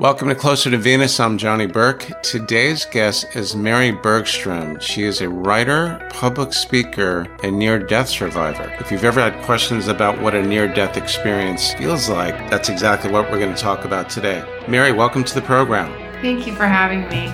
Welcome to Closer to Venus. I'm Johnny Burke. Today's guest is Mary Bergstrom. She is a writer, public speaker, and near death survivor. If you've ever had questions about what a near death experience feels like, that's exactly what we're going to talk about today. Mary, welcome to the program. Thank you for having me.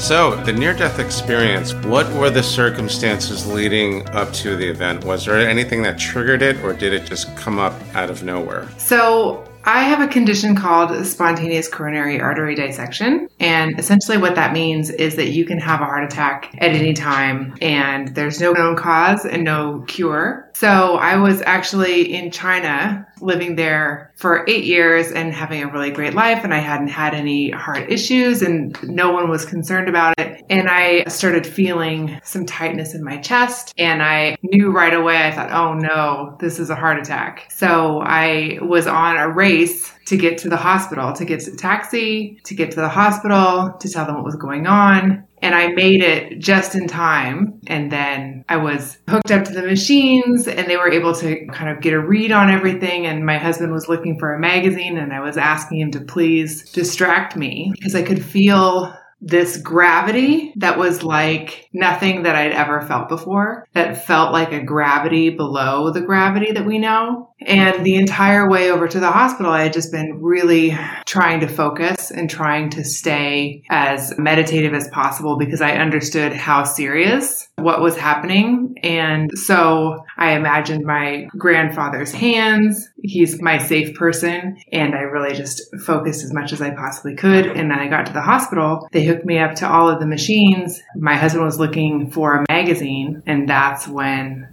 So, the near death experience, what were the circumstances leading up to the event? Was there anything that triggered it, or did it just come up out of nowhere? So, I have a condition called spontaneous coronary artery dissection. And essentially, what that means is that you can have a heart attack at any time, and there's no known cause and no cure. So, I was actually in China living there for eight years and having a really great life. And I hadn't had any heart issues and no one was concerned about it. And I started feeling some tightness in my chest. And I knew right away, I thought, oh no, this is a heart attack. So I was on a race to get to the hospital, to get to the taxi, to get to the hospital, to tell them what was going on. And I made it just in time. And then I was hooked up to the machines and they were able to kind of get a read on everything. And my husband was looking for a magazine and I was asking him to please distract me because I could feel this gravity that was like nothing that I'd ever felt before, that felt like a gravity below the gravity that we know. And the entire way over to the hospital, I had just been really trying to focus and trying to stay as meditative as possible because I understood how serious what was happening. And so I imagined my grandfather's hands. He's my safe person. And I really just focused as much as I possibly could. And then I got to the hospital. They hooked me up to all of the machines. My husband was looking for a magazine. And that's when.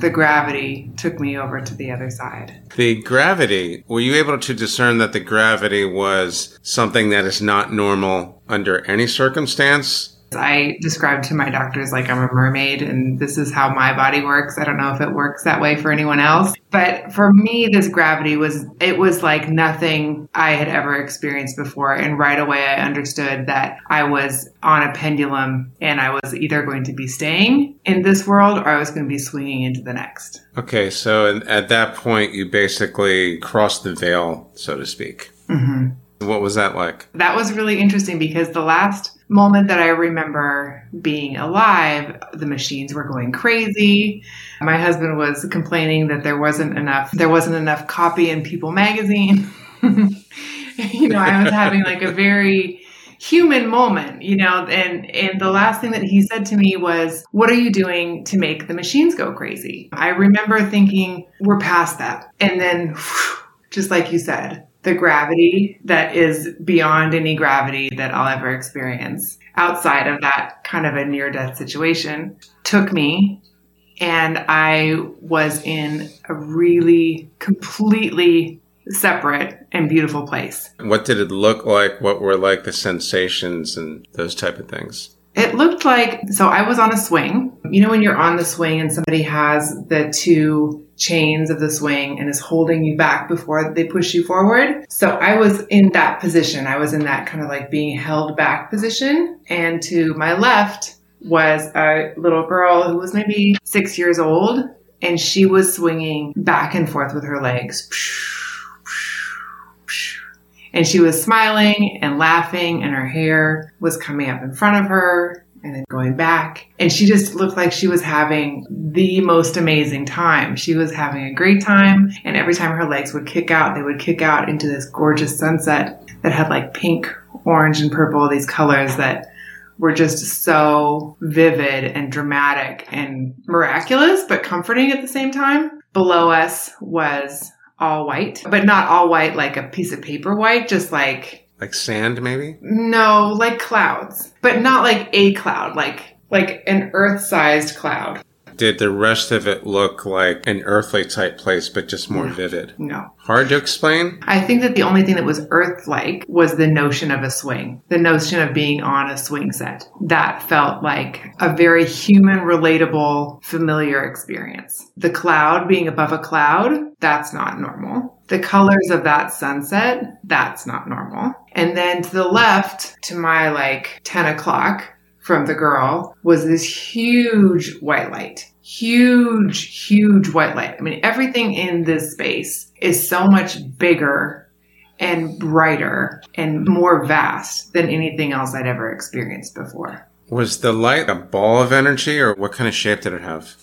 The gravity took me over to the other side. The gravity, were you able to discern that the gravity was something that is not normal under any circumstance? I described to my doctors like I'm a mermaid and this is how my body works. I don't know if it works that way for anyone else. But for me, this gravity was, it was like nothing I had ever experienced before. And right away, I understood that I was on a pendulum and I was either going to be staying in this world or I was going to be swinging into the next. Okay. So at that point, you basically crossed the veil, so to speak. Mm-hmm. What was that like? That was really interesting because the last moment that I remember being alive, the machines were going crazy. My husband was complaining that there wasn't enough there wasn't enough copy in People magazine. you know, I was having like a very human moment, you know, and and the last thing that he said to me was, "What are you doing to make the machines go crazy?" I remember thinking, "We're past that." And then just like you said, the gravity that is beyond any gravity that I'll ever experience outside of that kind of a near death situation took me and I was in a really completely separate and beautiful place. What did it look like? What were like the sensations and those type of things? It looked like so I was on a swing. You know when you're on the swing and somebody has the two chains of the swing and is holding you back before they push you forward. So I was in that position. I was in that kind of like being held back position. And to my left was a little girl who was maybe six years old and she was swinging back and forth with her legs. And she was smiling and laughing and her hair was coming up in front of her and then going back. And she just looked like she was having the most amazing time. She was having a great time. And every time her legs would kick out, they would kick out into this gorgeous sunset that had like pink, orange, and purple, these colors that were just so vivid and dramatic and miraculous, but comforting at the same time. Below us was all white, but not all white like a piece of paper white, just like like sand, maybe? No, like clouds, but not like a cloud, like like an Earth-sized cloud. Did the rest of it look like an earthly type place, but just more no. vivid? No. Hard to explain? I think that the only thing that was earth like was the notion of a swing, the notion of being on a swing set. That felt like a very human, relatable, familiar experience. The cloud being above a cloud, that's not normal. The colors of that sunset, that's not normal. And then to the left, to my like 10 o'clock, from the girl was this huge white light. Huge, huge white light. I mean, everything in this space is so much bigger and brighter and more vast than anything else I'd ever experienced before. Was the light a ball of energy or what kind of shape did it have?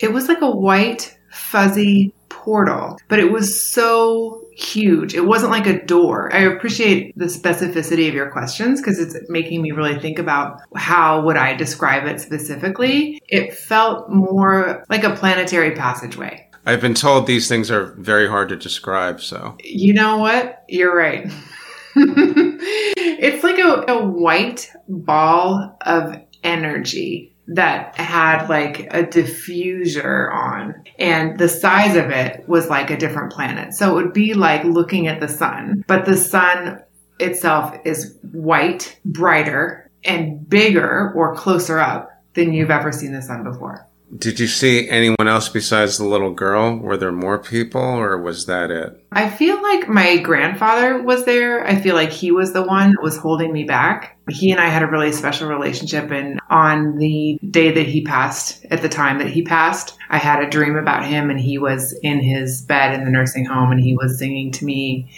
It was like a white, fuzzy portal, but it was so huge. It wasn't like a door. I appreciate the specificity of your questions because it's making me really think about how would I describe it specifically. It felt more like a planetary passageway. I've been told these things are very hard to describe, so. You know what? You're right. it's like a, a white ball of energy that had like a diffuser on and the size of it was like a different planet. So it would be like looking at the sun, but the sun itself is white, brighter and bigger or closer up than you've ever seen the sun before. Did you see anyone else besides the little girl? Were there more people or was that it? I feel like my grandfather was there. I feel like he was the one that was holding me back. He and I had a really special relationship and on the day that he passed, at the time that he passed, I had a dream about him and he was in his bed in the nursing home and he was singing to me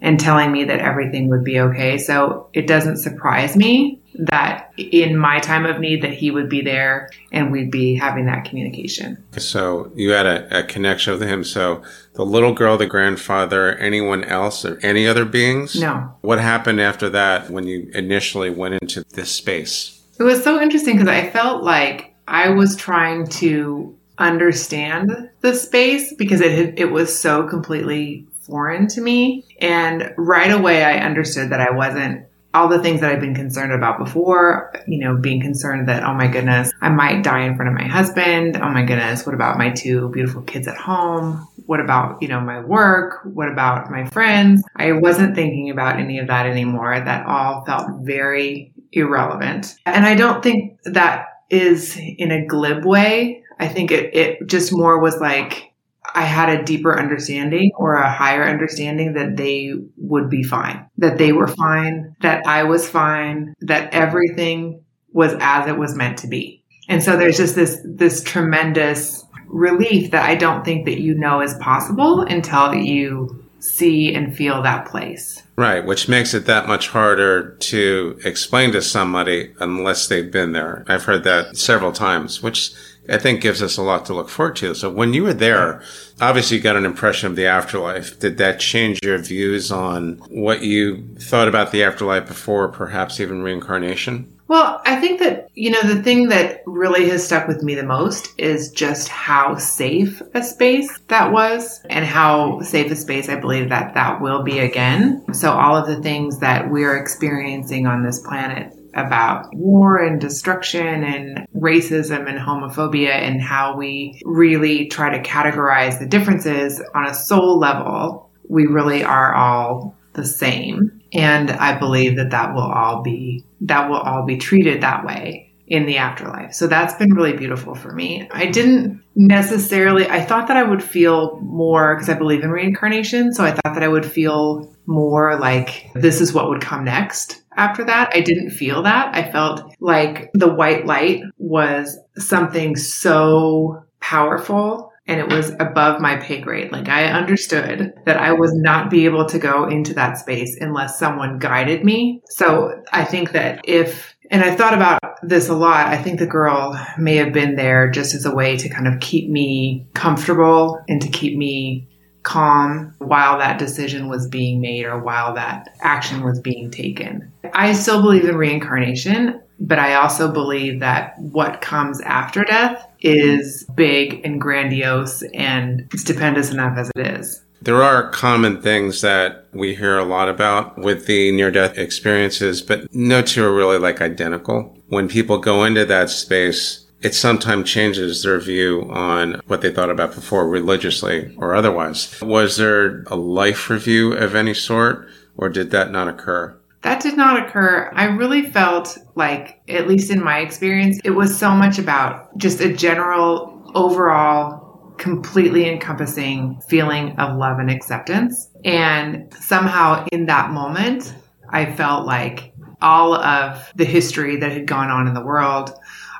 and telling me that everything would be okay. So it doesn't surprise me that in my time of need that he would be there and we'd be having that communication. So you had a, a, connection with him. So the little girl, the grandfather, anyone else or any other beings? No. What happened after that when you initially went into this space? It was so interesting because I felt like I was trying to understand the space because it had, it was so completely foreign to me. And right away, I understood that I wasn't all the things that I've been concerned about before, you know, being concerned that, oh my goodness, I might die in front of my husband. Oh my goodness, what about my two beautiful kids at home? What about, you know, my work? What about my friends? I wasn't thinking about any of that anymore. That all felt very irrelevant. And I don't think that is in a glib way. I think it, it just more was like, I had a deeper understanding or a higher understanding that they would be fine, that they were fine, that I was fine, that everything was as it was meant to be. And so there's just this, this tremendous relief that I don't think that you know is possible until you see and feel that place. Right, which makes it that much harder to explain to somebody unless they've been there. I've heard that several times, which I think gives us a lot to look forward to. So when you were there, obviously you got an impression of the afterlife. Did that change your views on what you thought about the afterlife before, perhaps even reincarnation? Well, I think that, you know, the thing that really has stuck with me the most is just how safe a space that was and how safe a space I believe that that will be again. So all of the things that we're experiencing on this planet about war and destruction and racism and homophobia and how we really try to categorize the differences on a soul level. We really are all the same. And I believe that that will all be, that will all be treated that way in the afterlife. So that's been really beautiful for me. I didn't necessarily, I thought that I would feel more, because I believe in reincarnation. So I thought that I would feel more like this is what would come next after that. I didn't feel that. I felt like the white light was something so powerful and it was above my pay grade. Like I understood that I was not be able to go into that space unless someone guided me. So I think that if, and I thought about this a lot, I think the girl may have been there just as a way to kind of keep me comfortable and to keep me calm while that decision was being made or while that action was being taken. I still believe in reincarnation, but I also believe that what comes after death is big and grandiose and stupendous enough as it is. There are common things that we hear a lot about with the near death experiences, but no two are really like identical. When people go into that space, it sometimes changes their view on what they thought about before religiously or otherwise. Was there a life review of any sort or did that not occur? That did not occur. I really felt like, at least in my experience, it was so much about just a general overall completely encompassing feeling of love and acceptance. And somehow in that moment, I felt like all of the history that had gone on in the world,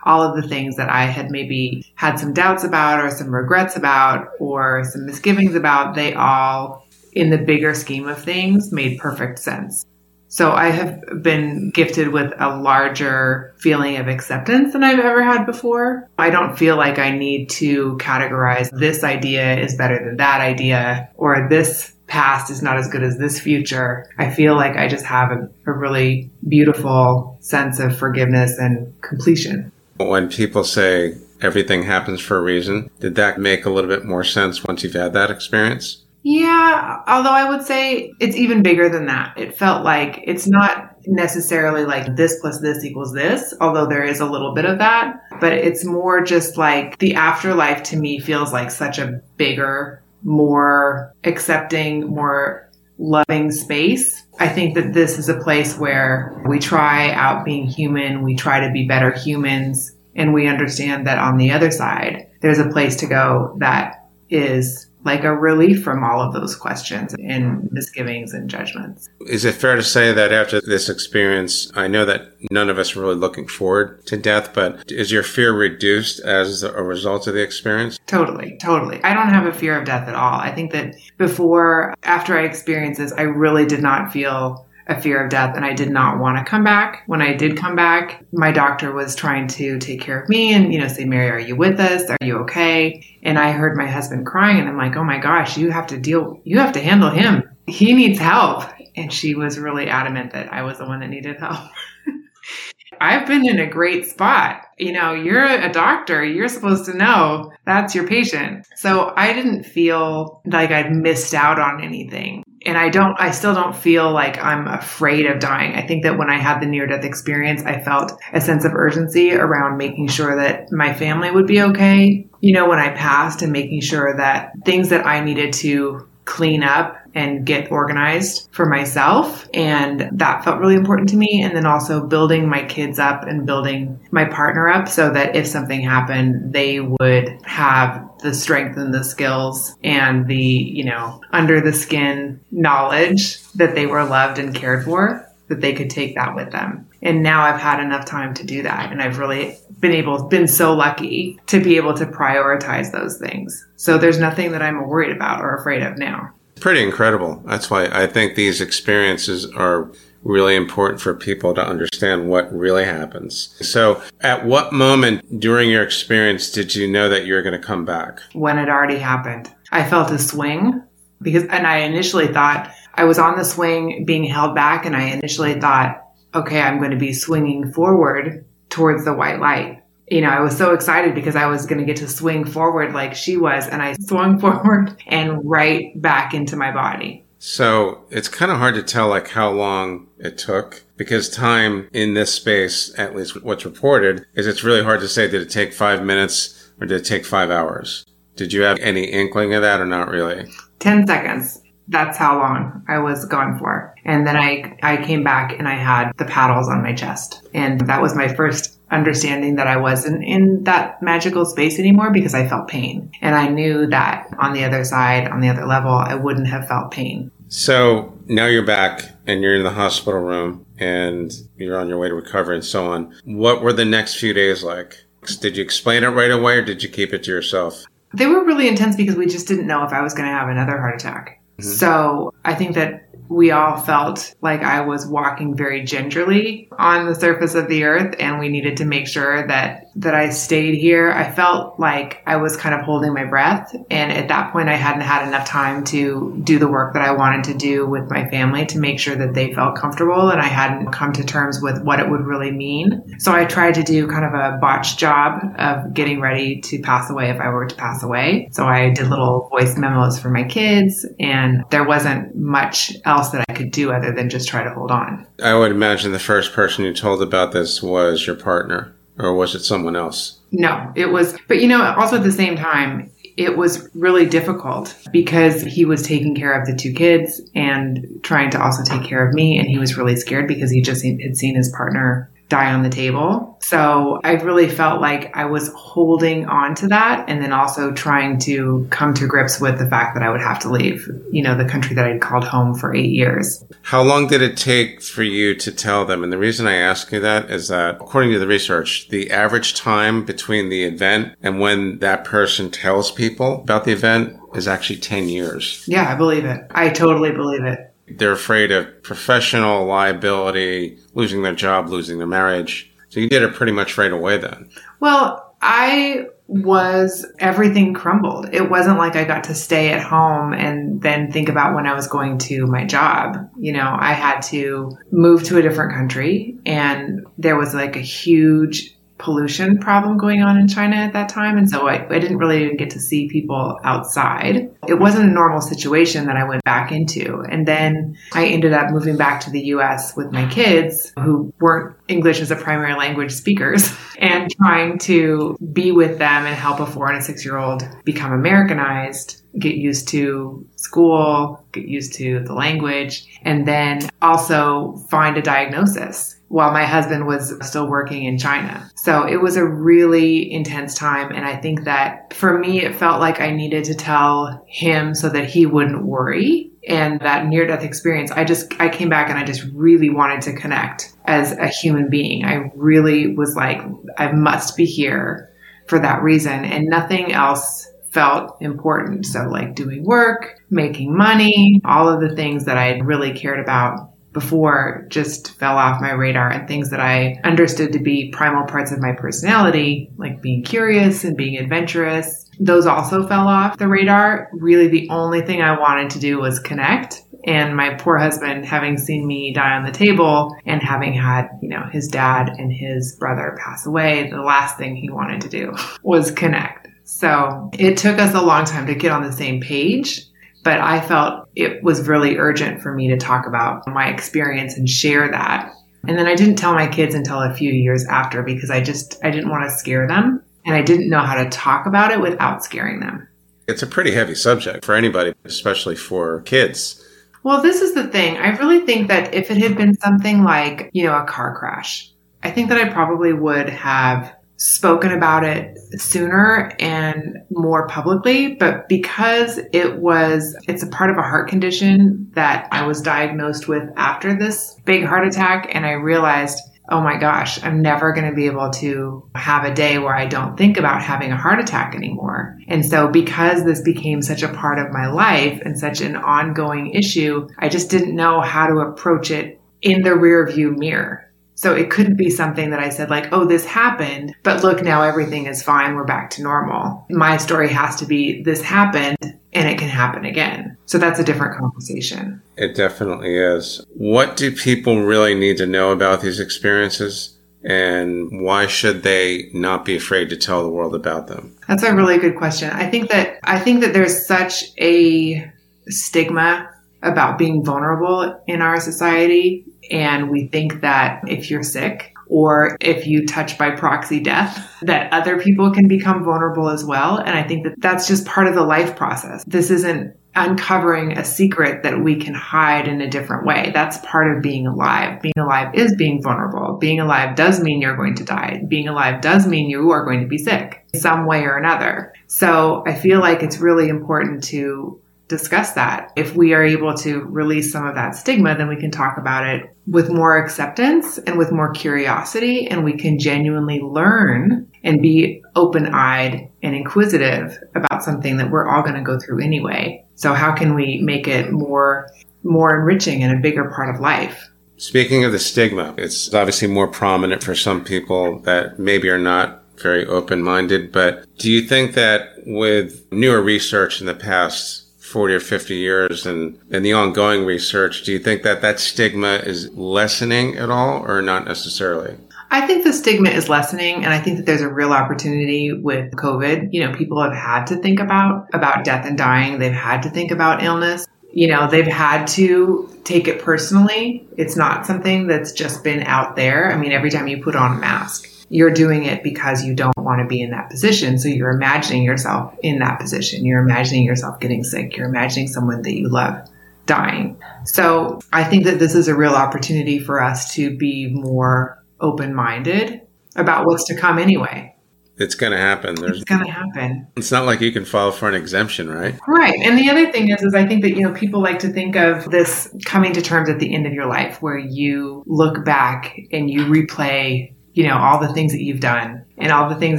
all of the things that I had maybe had some doubts about or some regrets about or some misgivings about, they all in the bigger scheme of things made perfect sense. So I have been gifted with a larger feeling of acceptance than I've ever had before. I don't feel like I need to categorize this idea is better than that idea or this past is not as good as this future. I feel like I just have a, a really beautiful sense of forgiveness and completion. When people say everything happens for a reason, did that make a little bit more sense once you've had that experience? Yeah, although I would say it's even bigger than that. It felt like it's not necessarily like this plus this equals this, although there is a little bit of that, but it's more just like the afterlife to me feels like such a bigger, more accepting, more loving space. I think that this is a place where we try out being human, we try to be better humans, and we understand that on the other side, there's a place to go that is like a relief from all of those questions and misgivings and judgments. Is it fair to say that after this experience, I know that none of us are really looking forward to death, but is your fear reduced as a result of the experience? Totally, totally. I don't have a fear of death at all. I think that before, after I experienced this, I really did not feel a fear of death and I did not want to come back. When I did come back, my doctor was trying to take care of me and, you know, say, Mary, are you with us? Are you okay? And I heard my husband crying and I'm like, oh my gosh, you have to deal, you have to handle him. He needs help. And she was really adamant that I was the one that needed help. I've been in a great spot. You know, you're a doctor. You're supposed to know that's your patient. So I didn't feel like I'd missed out on anything and I don't, I still don't feel like I'm afraid of dying. I think that when I had the near death experience, I felt a sense of urgency around making sure that my family would be okay. You know, when I passed and making sure that things that I needed to clean up and get organized for myself. And that felt really important to me. And then also building my kids up and building my partner up so that if something happened, they would have the strength and the skills and the, you know, under the skin knowledge that they were loved and cared for, that they could take that with them. And now I've had enough time to do that. And I've really been able, been so lucky to be able to prioritize those things. So there's nothing that I'm worried about or afraid of now. Pretty incredible. That's why I think these experiences are really important for people to understand what really happens. So, at what moment during your experience did you know that you were going to come back? When it already happened. I felt a swing because, and I initially thought I was on the swing being held back, and I initially thought, okay, I'm going to be swinging forward towards the white light. You know, I was so excited because I was going to get to swing forward like she was, and I swung forward and right back into my body. So it's kind of hard to tell like how long it took because time in this space, at least what's reported, is it's really hard to say did it take five minutes or did it take five hours? Did you have any inkling of that or not really? 10 seconds. That's how long I was gone for. And then I, I came back and I had the paddles on my chest. And that was my first understanding that I wasn't in that magical space anymore because I felt pain. And I knew that on the other side, on the other level, I wouldn't have felt pain. So now you're back and you're in the hospital room and you're on your way to recovery and so on. What were the next few days like? Did you explain it right away or did you keep it to yourself? They were really intense because we just didn't know if I was going to have another heart attack. Mm-hmm. So I think that we all felt like I was walking very gingerly on the surface of the earth and we needed to make sure that that I stayed here, I felt like I was kind of holding my breath. And at that point, I hadn't had enough time to do the work that I wanted to do with my family to make sure that they felt comfortable. And I hadn't come to terms with what it would really mean. So I tried to do kind of a botched job of getting ready to pass away if I were to pass away. So I did little voice memos for my kids, and there wasn't much else that I could do other than just try to hold on. I would imagine the first person you told about this was your partner. Or was it someone else? No, it was, but you know, also at the same time, it was really difficult because he was taking care of the two kids and trying to also take care of me. And he was really scared because he just had seen his partner die on the table. So I really felt like I was holding on to that and then also trying to come to grips with the fact that I would have to leave, you know, the country that I'd called home for eight years. How long did it take for you to tell them? And the reason I ask you that is that according to the research, the average time between the event and when that person tells people about the event is actually 10 years. Yeah, I believe it. I totally believe it. They're afraid of professional liability, losing their job, losing their marriage. So you did it pretty much right away then. Well, I was everything crumbled. It wasn't like I got to stay at home and then think about when I was going to my job. You know, I had to move to a different country and there was like a huge pollution problem going on in China at that time. And so I, I, didn't really even get to see people outside. It wasn't a normal situation that I went back into. And then I ended up moving back to the US with my kids who weren't English as a primary language speakers and trying to be with them and help a four and a six year old become Americanized get used to school, get used to the language, and then also find a diagnosis while my husband was still working in China. So it was a really intense time. And I think that for me, it felt like I needed to tell him so that he wouldn't worry. And that near death experience, I just, I came back and I just really wanted to connect as a human being. I really was like, I must be here for that reason and nothing else felt important. So like doing work, making money, all of the things that I really cared about before just fell off my radar and things that I understood to be primal parts of my personality, like being curious and being adventurous, those also fell off the radar. Really, the only thing I wanted to do was connect. And my poor husband, having seen me die on the table and having had, you know, his dad and his brother pass away, the last thing he wanted to do was connect. So it took us a long time to get on the same page but I felt it was really urgent for me to talk about my experience and share that. And then I didn't tell my kids until a few years after because I just I didn't want to scare them and I didn't know how to talk about it without scaring them. It's a pretty heavy subject for anybody, especially for kids. Well, this is the thing. I really think that if it had been something like, you know, a car crash, I think that I probably would have spoken about it sooner and more publicly, but because it was, it's a part of a heart condition that I was diagnosed with after this big heart attack. And I realized, oh my gosh, I'm never going to be able to have a day where I don't think about having a heart attack anymore. And so because this became such a part of my life and such an ongoing issue, I just didn't know how to approach it in the rear view mirror. So it couldn't be something that I said like, oh, this happened, but look, now everything is fine. We're back to normal. My story has to be this happened and it can happen again. So that's a different conversation. It definitely is. What do people really need to know about these experiences? And why should they not be afraid to tell the world about them? That's a really good question. I think that I think that there's such a stigma about being vulnerable in our society and we think that if you're sick, or if you touch by proxy death, that other people can become vulnerable as well. And I think that that's just part of the life process. This isn't uncovering a secret that we can hide in a different way. That's part of being alive. Being alive is being vulnerable. Being alive does mean you're going to die. Being alive does mean you are going to be sick some way or another. So I feel like it's really important to discuss that. If we are able to release some of that stigma, then we can talk about it with more acceptance and with more curiosity, and we can genuinely learn and be open eyed and inquisitive about something that we're all going to go through anyway. So, how can we make it more, more enriching and a bigger part of life? Speaking of the stigma, it's obviously more prominent for some people that maybe are not very open minded. But do you think that with newer research in the past, 40 or 50 years and, and the ongoing research, do you think that that stigma is lessening at all or not necessarily? I think the stigma is lessening and I think that there's a real opportunity with COVID. You know, people have had to think about about death and dying. They've had to think about illness. You know, they've had to take it personally. It's not something that's just been out there. I mean, every time you put on a mask, you're doing it because you don't want to be in that position. So you're imagining yourself in that position. You're imagining yourself getting sick. You're imagining someone that you love dying. So I think that this is a real opportunity for us to be more open minded about what's to come anyway. It's going to happen. There's, It's going to happen. it's not like you can file for an exemption, right? Right. And the other thing is, is I think that, you know, people like to think of this coming to terms at the end of your life where you look back and you replay, you know, all the things that you've done and all the things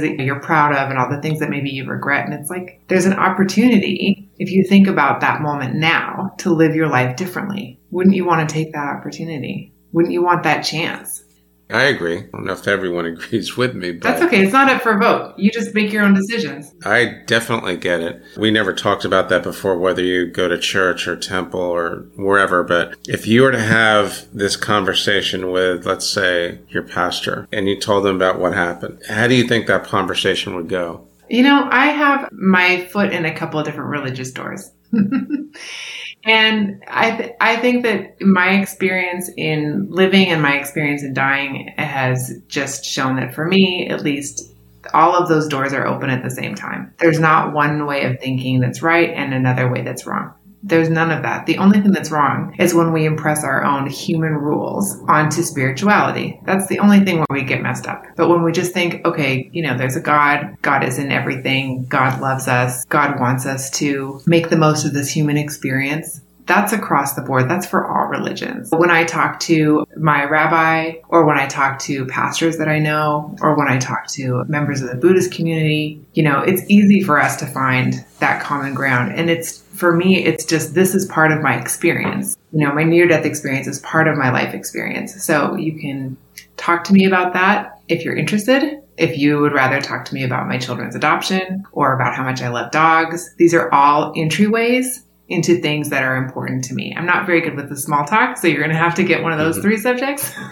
that you're proud of and all the things that maybe you regret. And it's like, there's an opportunity if you think about that moment now to live your life differently. Wouldn't you want to take that opportunity? Wouldn't you want that chance? I agree. I don't know if everyone agrees with me, but That's okay. It's not up for vote. You just make your own decisions. I definitely get it. We never talked about that before, whether you go to church or temple or wherever. But if you were to have this conversation with, let's say, your pastor, and you told them about what happened, how do you think that conversation would go? You know, I have my foot in a couple of different religious doors. and I, th- I think that my experience in living and my experience in dying has just shown that for me, at least, all of those doors are open at the same time. There's not one way of thinking that's right and another way that's wrong. There's none of that. The only thing that's wrong is when we impress our own human rules onto spirituality. That's the only thing where we get messed up. But when we just think, okay, you know, there's a God, God is in everything, God loves us, God wants us to make the most of this human experience. That's across the board. That's for all religions. When I talk to my rabbi, or when I talk to pastors that I know, or when I talk to members of the Buddhist community, you know, it's easy for us to find that common ground. And it's, for me, it's just this is part of my experience. You know, my near death experience is part of my life experience. So you can talk to me about that if you're interested. If you would rather talk to me about my children's adoption or about how much I love dogs, these are all entryways into things that are important to me. I'm not very good with the small talk, so you're going to have to get one of those mm-hmm. three subjects.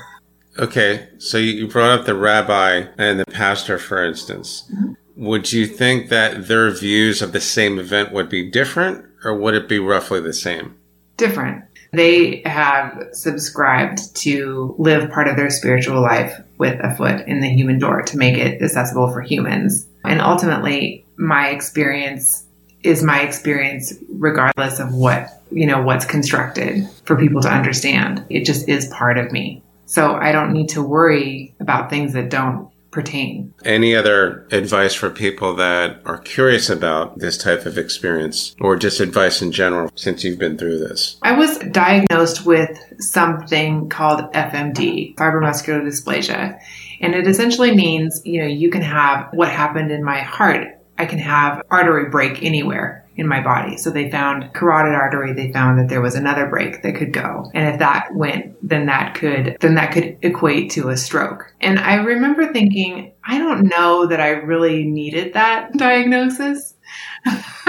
Okay, so you brought up the rabbi and the pastor, for instance. Mm-hmm. Would you think that their views of the same event would be different, or would it be roughly the same? Different. They have subscribed to live part of their spiritual life with a foot in the human door to make it accessible for humans. And ultimately, my experience is my experience regardless of what, you know, what's constructed for people to understand. It just is part of me. So I don't need to worry about things that don't pertain. Any other advice for people that are curious about this type of experience, or just advice in general since you've been through this? I was diagnosed with something called FMD, fibromuscular dysplasia. And it essentially means, you know, you can have what happened in my heart. I can have artery break anywhere in my body. So they found carotid artery. They found that there was another break that could go. And if that went, then that could, then that could equate to a stroke. And I remember thinking, I don't know that I really needed that diagnosis.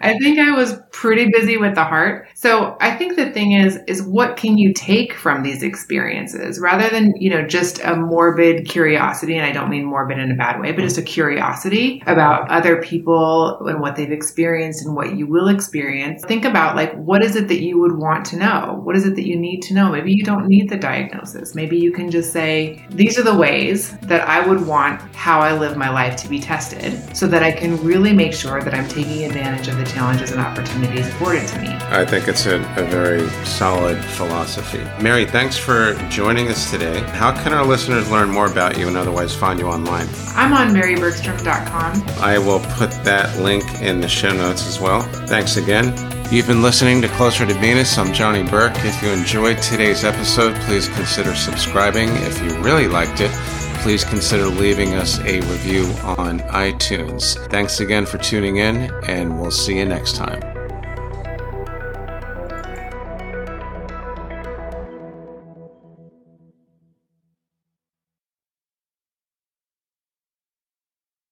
I think I was pretty busy with the heart. So I think the thing is, is what can you take from these experiences rather than, you know, just a morbid curiosity. And I don't mean morbid in a bad way, but just a curiosity about other people and what they've experienced and what you will experience. Think about like, what is it that you would want to know? What is it that you need to know? Maybe you don't need the diagnosis. Maybe you can just say, these are the ways that I would want how I live my life to be tested so that I can really make sure that I'm taking advantage of the challenges and opportunities afforded to me. I think it's a, a very solid philosophy. Mary, thanks for joining us today. How can our listeners learn more about you and otherwise find you online? I'm on marybergstrom.com. I will put that link in the show notes as well. Thanks again. You've been listening to Closer to Venus. I'm Johnny Burke. If you enjoyed today's episode, please consider subscribing. If you really liked it, please consider leaving us a review on iTunes. Thanks again for tuning in, and we'll see you next time.